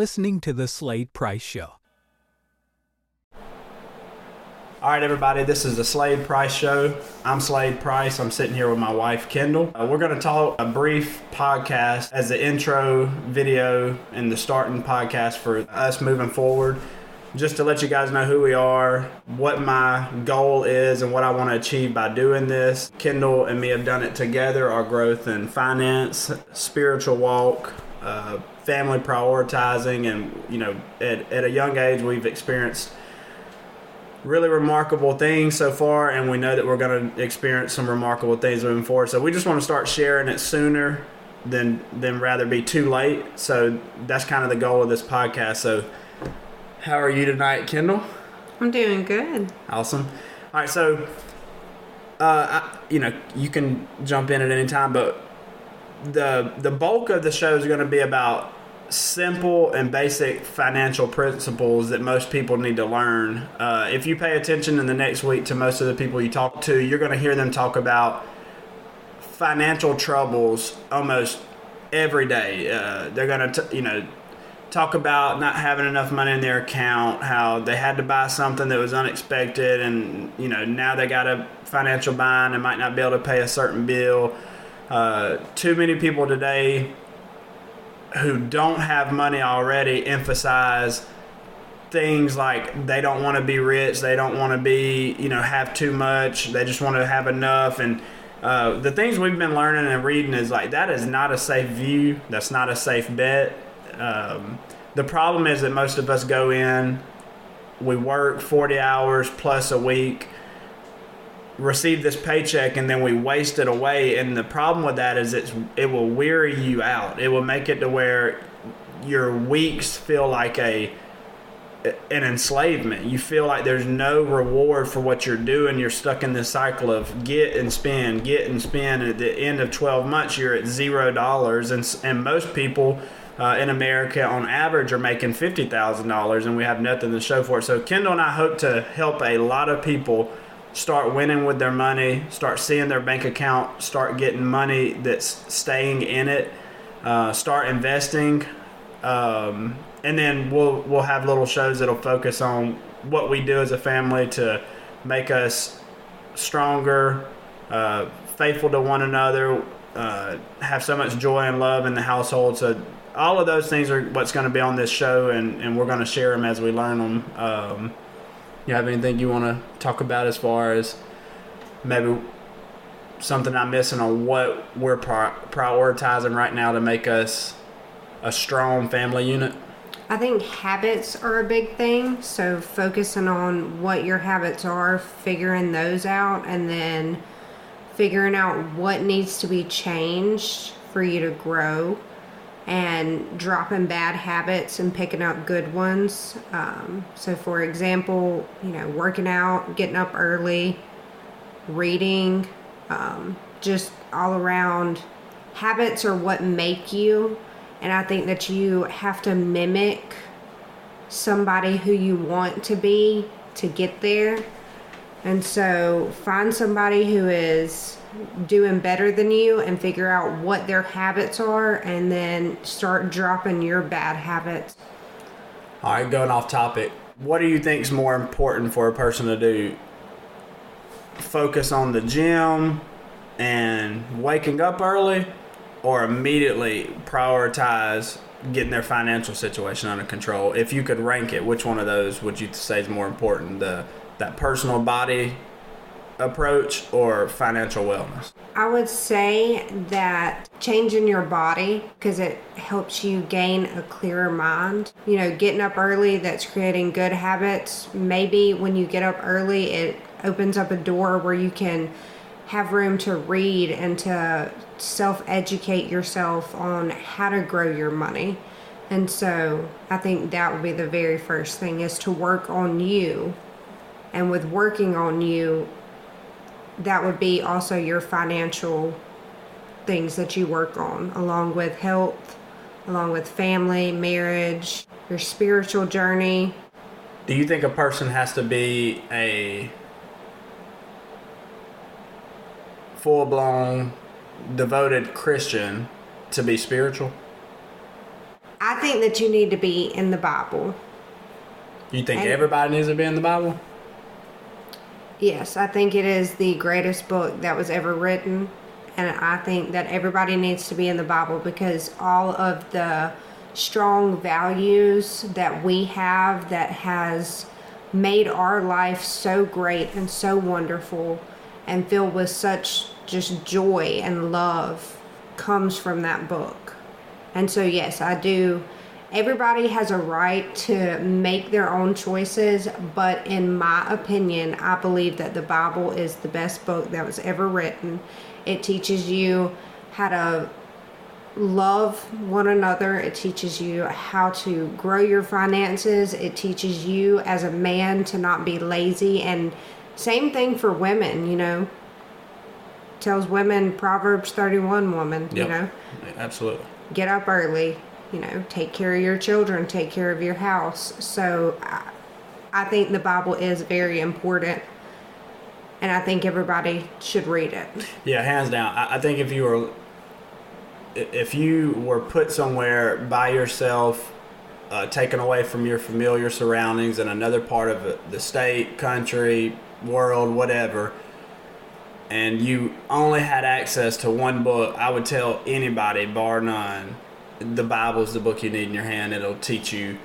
Listening to The Slade Price Show. All right, everybody, this is the Slade Price Show. I'm Slade Price. I'm sitting here with my wife, Kendall. Uh, we're going to talk a brief podcast as the intro video and the starting podcast for us moving forward. Just to let you guys know who we are, what my goal is, and what I want to achieve by doing this. Kendall and me have done it together our growth in finance, spiritual walk, uh, family prioritizing, and, you know, at, at a young age, we've experienced really remarkable things so far, and we know that we're going to experience some remarkable things moving forward. So we just want to start sharing it sooner than than rather be too late. So that's kind of the goal of this podcast. So, how are you tonight, Kendall? I'm doing good. Awesome. All right, so uh, I, you know you can jump in at any time, but the the bulk of the show is going to be about simple and basic financial principles that most people need to learn. Uh, if you pay attention in the next week to most of the people you talk to, you're going to hear them talk about financial troubles almost every day. Uh, they're going to, you know, talk about not having enough money in their account, how they had to buy something that was unexpected, and you know now they got a financial bind and might not be able to pay a certain bill. Uh, too many people today who don't have money already emphasize things like they don't want to be rich, they don't want to be, you know, have too much, they just want to have enough. And uh, the things we've been learning and reading is like that is not a safe view, that's not a safe bet. Um, the problem is that most of us go in, we work 40 hours plus a week receive this paycheck and then we waste it away. And the problem with that is it's it will weary you out. It will make it to where your weeks feel like a an enslavement. You feel like there's no reward for what you're doing. You're stuck in this cycle of get and spend get and spend. At the end of 12 months you're at zero dollars. And and most people uh, in America on average are making $50,000 and we have nothing to show for it. So Kendall and I hope to help a lot of people start winning with their money, start seeing their bank account, start getting money that's staying in it, uh, start investing, um, and then we'll we'll have little shows that'll focus on what we do as a family to make us stronger, uh, faithful to one another, uh, have so much joy and love in the household. So all of those things are what's going to be on this show, and, and we're going to share them as we learn them. Um, you have anything you want to talk about as far as maybe something I'm missing on what we're prioritizing right now to make us a strong family unit? I think habits are a big thing. So focusing on what your habits are, figuring those out, and then figuring out what needs to be changed for you to grow and dropping bad habits and picking up good ones. Um, so, for example, you know, working out, getting up early, reading, um, just all around habits are what make you. And I think that you have to mimic somebody who you want to be to get there. And so, find somebody who is doing better than you and figure out what their habits are and then start dropping your bad habits. All right, going off topic. What do you think is more important for a person to do? Focus on the gym and waking up early or immediately prioritize getting their financial situation under control? If you could rank it, which one of those would you say is more important? The that personal body approach or financial wellness? I would say that changing your body because it helps you gain a clearer mind. You know, getting up early that's creating good habits. Maybe when you get up early, it opens up a door where you can have room to read and to self educate yourself on how to grow your money. And so I think that would be the very first thing is to work on you. And with working on you, that would be also your financial things that you work on, along with health, along with family, marriage, your spiritual journey. Do you think a person has to be a full blown devoted Christian to be spiritual? I think that you need to be in the Bible. You think And- everybody needs to be in the Bible? Yes, I think it is the greatest book that was ever written. And I think that everybody needs to be in the Bible because all of the strong values that we have that has made our life so great and so wonderful and filled with such just joy and love comes from that book. And so, yes, I do. Everybody has a right to make their own choices, but in my opinion, I believe that the Bible is the best book that was ever written. It teaches you how to love one another, it teaches you how to grow your finances, it teaches you as a man to not be lazy, and same thing for women, you know. Tells women Proverbs 31 woman, you know Absolutely. get up early, you know, take care of your children, take care of your house. So I, I think the Bible is very important. And I think everybody should read it. Yeah, hands down. I, I think if you were if you were put somewhere by yourself, uh, taken away from your familiar surroundings in another part of the state, country, world, whatever, and you only had access to one book, I would tell anybody, bar none, the Bible is the book you need in your hand. It'll teach you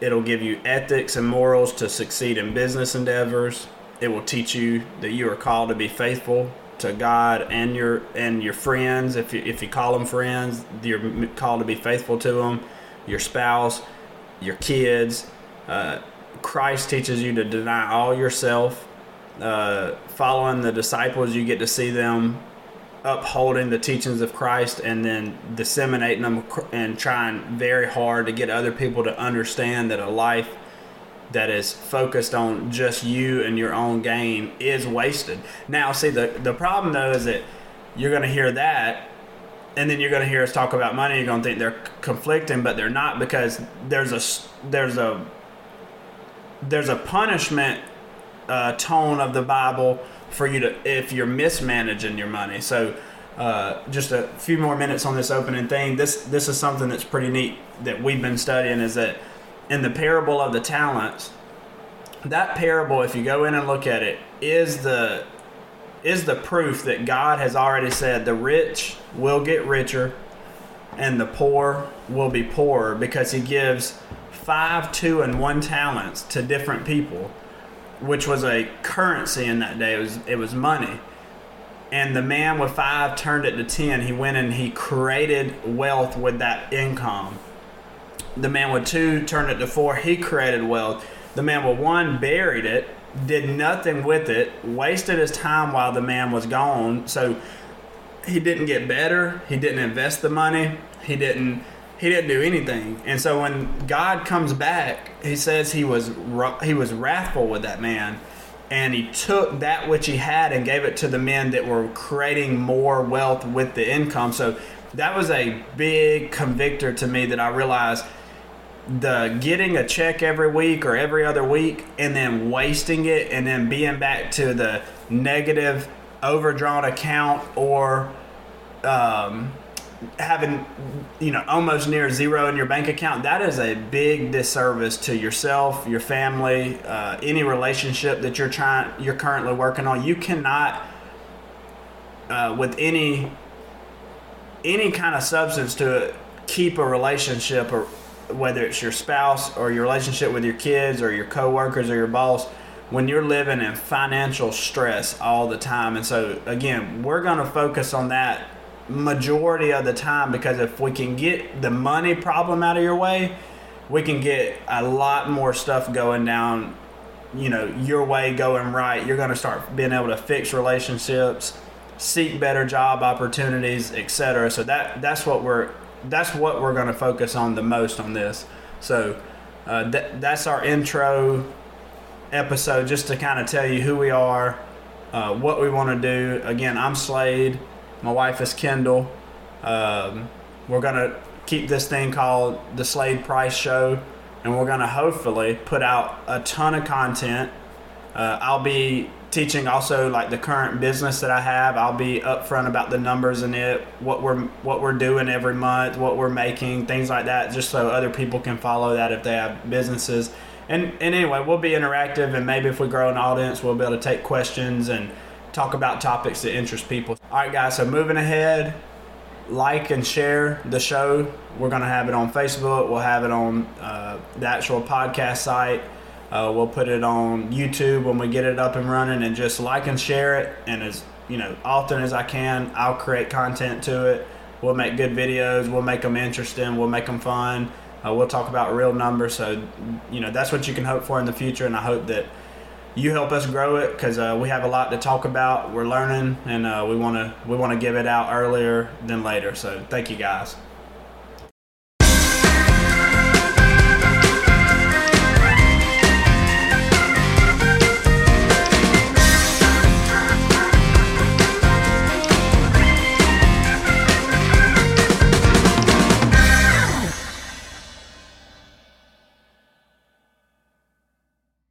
It'll give you ethics and morals to succeed in business endeavors. It will teach you that you are called to be faithful to God and your and your friends. If you, if you call them friends, you're called to be faithful to them. Your spouse, your kids. Uh, Christ teaches you to deny all yourself. Uh, following the disciples, you get to see them upholding the teachings of Christ and then disseminating them and trying very hard to get other people to understand that a life that is focused on just you and your own gain is wasted. Now, see the the problem though is that you're going to hear that and then you're going to hear us talk about money you're going to think they're conflicting but they're not because there's a, there's a there's a punishment uh, tone of the Bible for you to if you're mismanaging your money. So, uh, just a few more minutes on this opening thing. This this is something that's pretty neat that we've been studying. Is that in the parable of the talents? That parable, if you go in and look at it, is the is the proof that God has already said the rich will get richer and the poor will be poorer because he gives five, two, and one talents to different people which was a currency in that day. It was it was money. And the man with five turned it to ten. He went and he created wealth with that income. The man with two turned it to four. He created wealth. The man with one buried it, did nothing with it, wasted his time while the man was gone. So he didn't get better. He didn't invest the money. He didn't he didn't do anything. And so when God comes back, he says he was he was wrathful with that man and he took that which he had and gave it to the men that were creating more wealth with the income. So that was a big convictor to me that I realized the getting a check every week or every other week and then wasting it and then being back to the negative overdrawn account or um, having you know almost near zero in your bank account that is a big disservice to yourself your family uh, any relationship that you're trying you're currently working on. You cannot uh, with any any kind of substance to it keep a relationship or whether it's your spouse or your relationship with your kids or your coworkers or your boss when you're living in financial stress all the time. And so again we're going to focus on that majority of the time because if we can get the money problem out of your way we can get a lot more stuff going down you know your way going right. You're going to start being able to fix relationships seek better job opportunities etc so that that's what we're that's what we're going to focus on the most on this. So uh, that, that's our intro episode just to kind of tell you who we are uh, what we want to do. Again i'm slade my wife is kendall um, we're going to keep this thing called the slade price show and we're going to hopefully put out a ton of content uh, I'll be teaching also like the current business that I have. I'll be upfront about the numbers in it, what we're what we're doing every month, what we're making, things like that, just so other people can follow that if they have businesses. And and anyway, we'll be interactive, and maybe if we grow an audience, we'll be able to take questions and talk about topics that interest people. All right, guys. So moving ahead, like and share the show. We're gonna have it on Facebook. We'll have it on uh, the actual podcast site. Uh, we'll put it on YouTube when we get it up and running, and just like and share it. And as you know, often as I can, I'll create content to it. We'll make good videos. We'll make them interesting. We'll make them fun. Uh, we'll talk about real numbers. So, you know, that's what you can hope for in the future. And I hope that you help us grow it because uh, we have a lot to talk about. We're learning, and uh, we want to we want to give it out earlier than later. So, thank you guys.